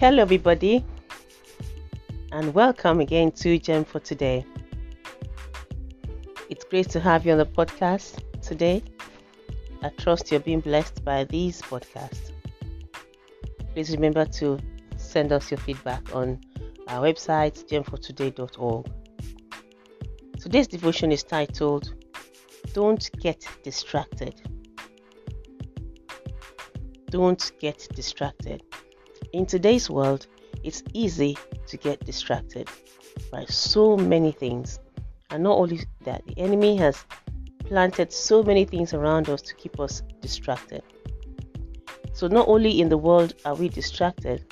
Hello, everybody, and welcome again to Gem for Today. It's great to have you on the podcast today. I trust you're being blessed by these podcasts. Please remember to send us your feedback on our website, gemfortoday.org. Today's devotion is titled Don't Get Distracted. Don't get distracted. In today's world, it's easy to get distracted by so many things. And not only that, the enemy has planted so many things around us to keep us distracted. So, not only in the world are we distracted,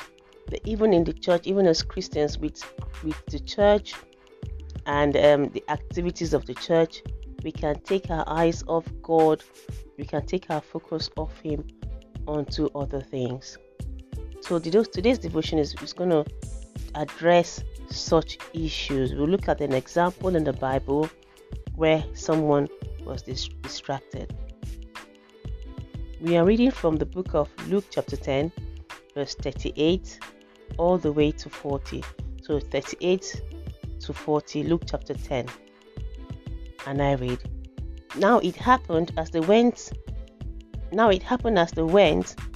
but even in the church, even as Christians, with, with the church and um, the activities of the church, we can take our eyes off God, we can take our focus off Him onto other things. So today's devotion is, is going to address such issues. We'll look at an example in the Bible where someone was dis- distracted. We are reading from the book of Luke, chapter 10, verse 38, all the way to 40. So 38 to 40, Luke chapter 10. And I read, Now it happened as they went. Now it happened as they went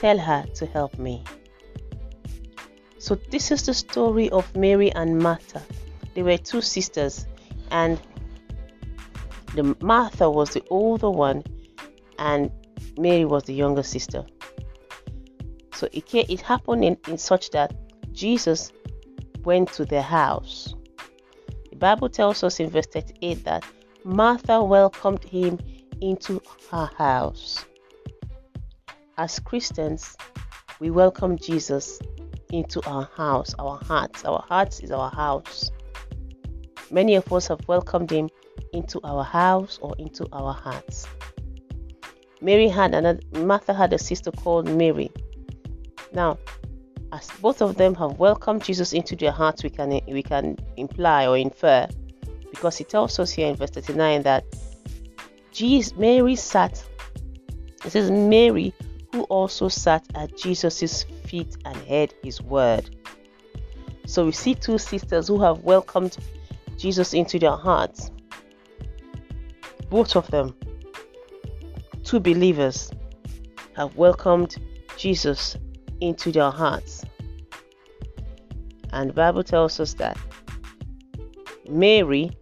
Tell her to help me. So, this is the story of Mary and Martha. They were two sisters, and the Martha was the older one, and Mary was the younger sister. So it, it happened in, in such that Jesus went to their house. The Bible tells us in verse 38 that Martha welcomed him into her house. As Christians, we welcome Jesus into our house, our hearts. Our hearts is our house. Many of us have welcomed him into our house or into our hearts. Mary had another Martha had a sister called Mary. Now, as both of them have welcomed Jesus into their hearts, we can we can imply or infer, because it tells us here in verse 39 that Jesus, Mary sat. It says Mary who also sat at Jesus' feet and heard his word. So we see two sisters who have welcomed Jesus into their hearts. Both of them, two believers, have welcomed Jesus into their hearts. And the Bible tells us that Mary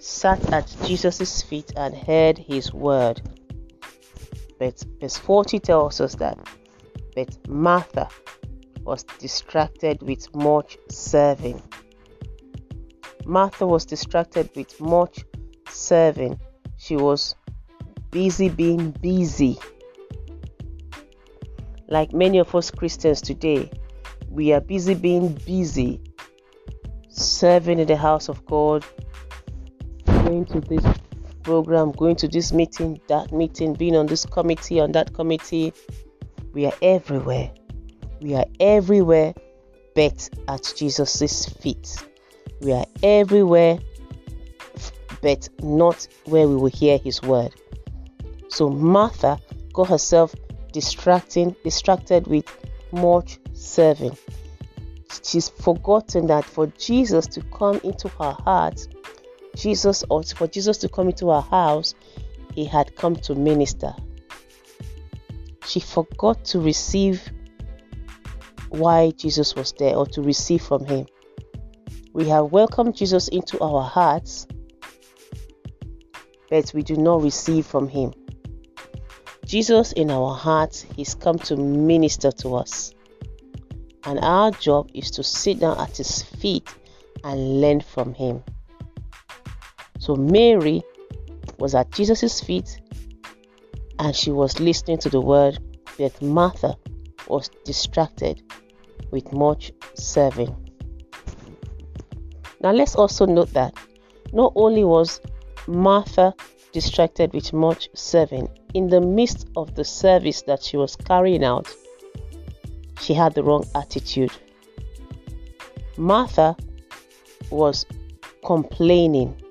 sat at Jesus' feet and heard his word. But verse 40 tells us that but Martha was distracted with much serving. Martha was distracted with much serving. She was busy being busy. Like many of us Christians today, we are busy being busy, serving in the house of God, going to this program, going to this meeting, that meeting, being on this committee, on that committee. We are everywhere. We are everywhere but at Jesus' feet. We are everywhere but not where we will hear his word. So Martha got herself distracting, distracted with much serving. She's forgotten that for Jesus to come into her heart, Jesus or for Jesus to come into her house, he had come to minister. She forgot to receive why Jesus was there or to receive from him. We have welcomed Jesus into our hearts, but we do not receive from him. Jesus in our hearts, he's come to minister to us. And our job is to sit down at his feet and learn from him. So Mary was at Jesus' feet and she was listening to the word, but Martha was distracted with much serving. Now let's also note that not only was Martha distracted with much serving, in the midst of the service that she was carrying out, she had the wrong attitude. Martha was complaining.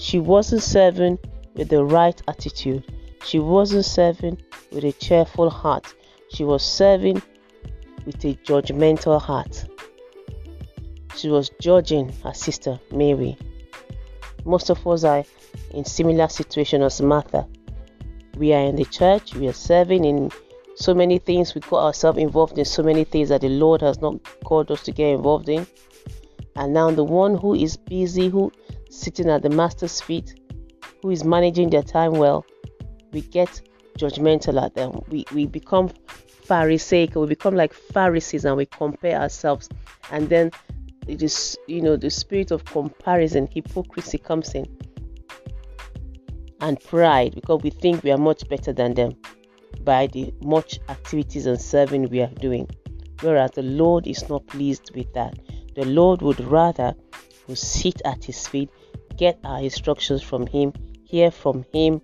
She wasn't serving with the right attitude. She wasn't serving with a cheerful heart. She was serving with a judgmental heart. She was judging her sister Mary. Most of us are in similar situation as Martha. We are in the church, we are serving in so many things, we got ourselves involved in so many things that the Lord has not called us to get involved in. And now the one who is busy, who sitting at the master's feet, who is managing their time well, we get judgmental at them. We we become pharisaical, we become like Pharisees and we compare ourselves. And then it is you know the spirit of comparison, hypocrisy comes in. And pride because we think we are much better than them by the much activities and serving we are doing. Whereas the Lord is not pleased with that. The Lord would rather we sit at his feet, get our instructions from him, hear from him,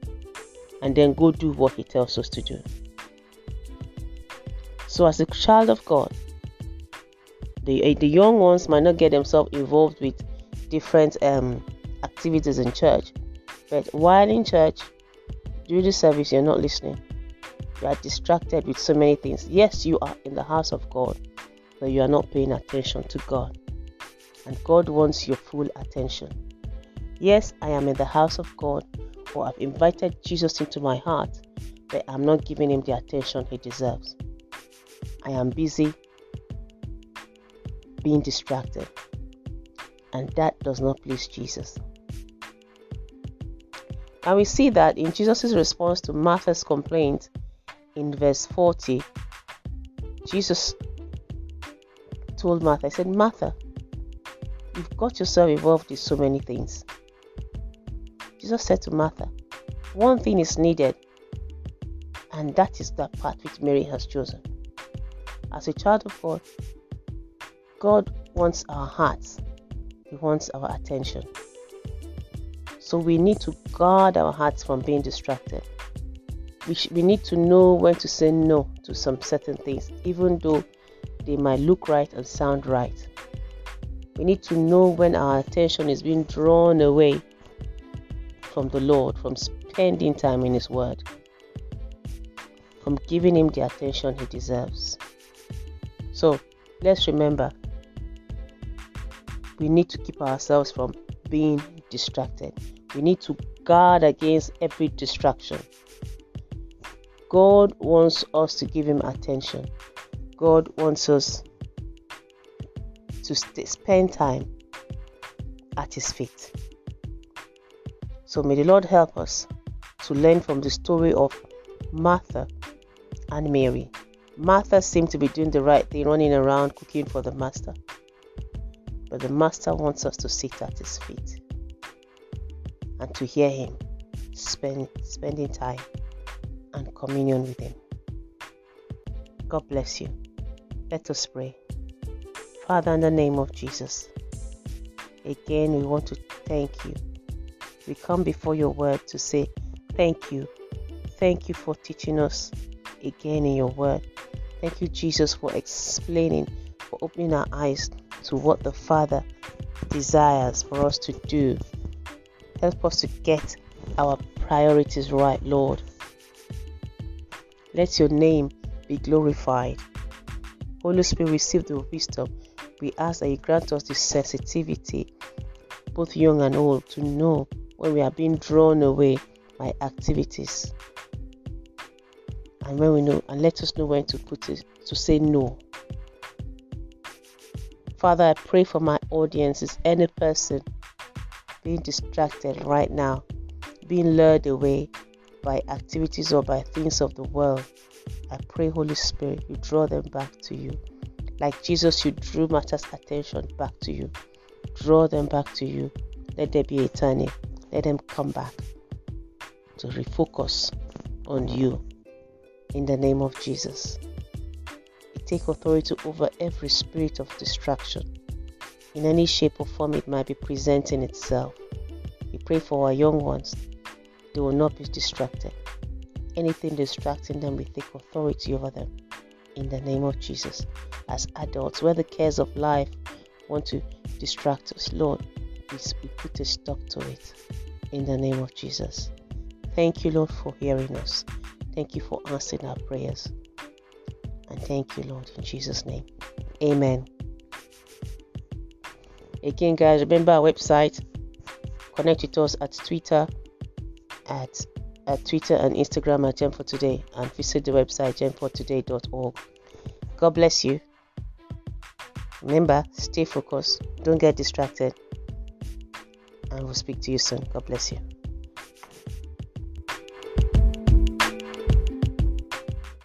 and then go do what he tells us to do. So, as a child of God, the, eh, the young ones might not get themselves involved with different um, activities in church, but while in church, during the service, you're not listening you are distracted with so many things. Yes, you are in the house of God, but you are not paying attention to God. And God wants your full attention. Yes, I am in the house of God, or I've invited Jesus into my heart, but I'm not giving him the attention he deserves. I am busy being distracted, and that does not please Jesus. And we see that in Jesus' response to Martha's complaint, in verse 40, Jesus told Martha, I said, Martha, you've got yourself involved in so many things. Jesus said to Martha, one thing is needed, and that is that path which Mary has chosen. As a child of God, God wants our hearts, He wants our attention. So we need to guard our hearts from being distracted we, sh- we need to know when to say no to some certain things, even though they might look right and sound right. We need to know when our attention is being drawn away from the Lord, from spending time in His Word, from giving Him the attention He deserves. So let's remember we need to keep ourselves from being distracted. We need to guard against every distraction. God wants us to give Him attention. God wants us to st- spend time at His feet. So may the Lord help us to learn from the story of Martha and Mary. Martha seemed to be doing the right thing, running around cooking for the Master. But the Master wants us to sit at His feet and to hear Him, spend, spending time and communion with Him. God bless you. Let us pray. Father, in the name of Jesus, again we want to thank you. We come before your word to say thank you. Thank you for teaching us again in your word. Thank you, Jesus, for explaining, for opening our eyes to what the Father desires for us to do. Help us to get our priorities right, Lord. Let your name be glorified. Holy Spirit, receive the wisdom. We ask that you grant us the sensitivity, both young and old, to know when we are being drawn away by activities. And when we know, and let us know when to put it, to say no. Father, I pray for my audience. Is any person being distracted right now, being lured away by activities or by things of the world? I pray, Holy Spirit, you draw them back to you. Like Jesus, you drew Martha's attention back to you. Draw them back to you. Let there be a turning. Let them come back to refocus on you. In the name of Jesus take authority over every spirit of distraction. In any shape or form it might be presenting itself. We pray for our young ones. They will not be distracted. Anything distracting them, we take authority over them. In the name of Jesus. As adults, where the cares of life want to distract us, Lord, we put a stop to it. In the name of Jesus. Thank you, Lord, for hearing us. Thank you for answering our prayers. And thank you, Lord, in Jesus' name. Amen. Again, guys, remember our website. Connect with us at Twitter, at, at Twitter and Instagram at Gem for Today, and visit the website gemfortoday.org. God bless you. Remember, stay focused. Don't get distracted. And we'll speak to you soon. God bless you.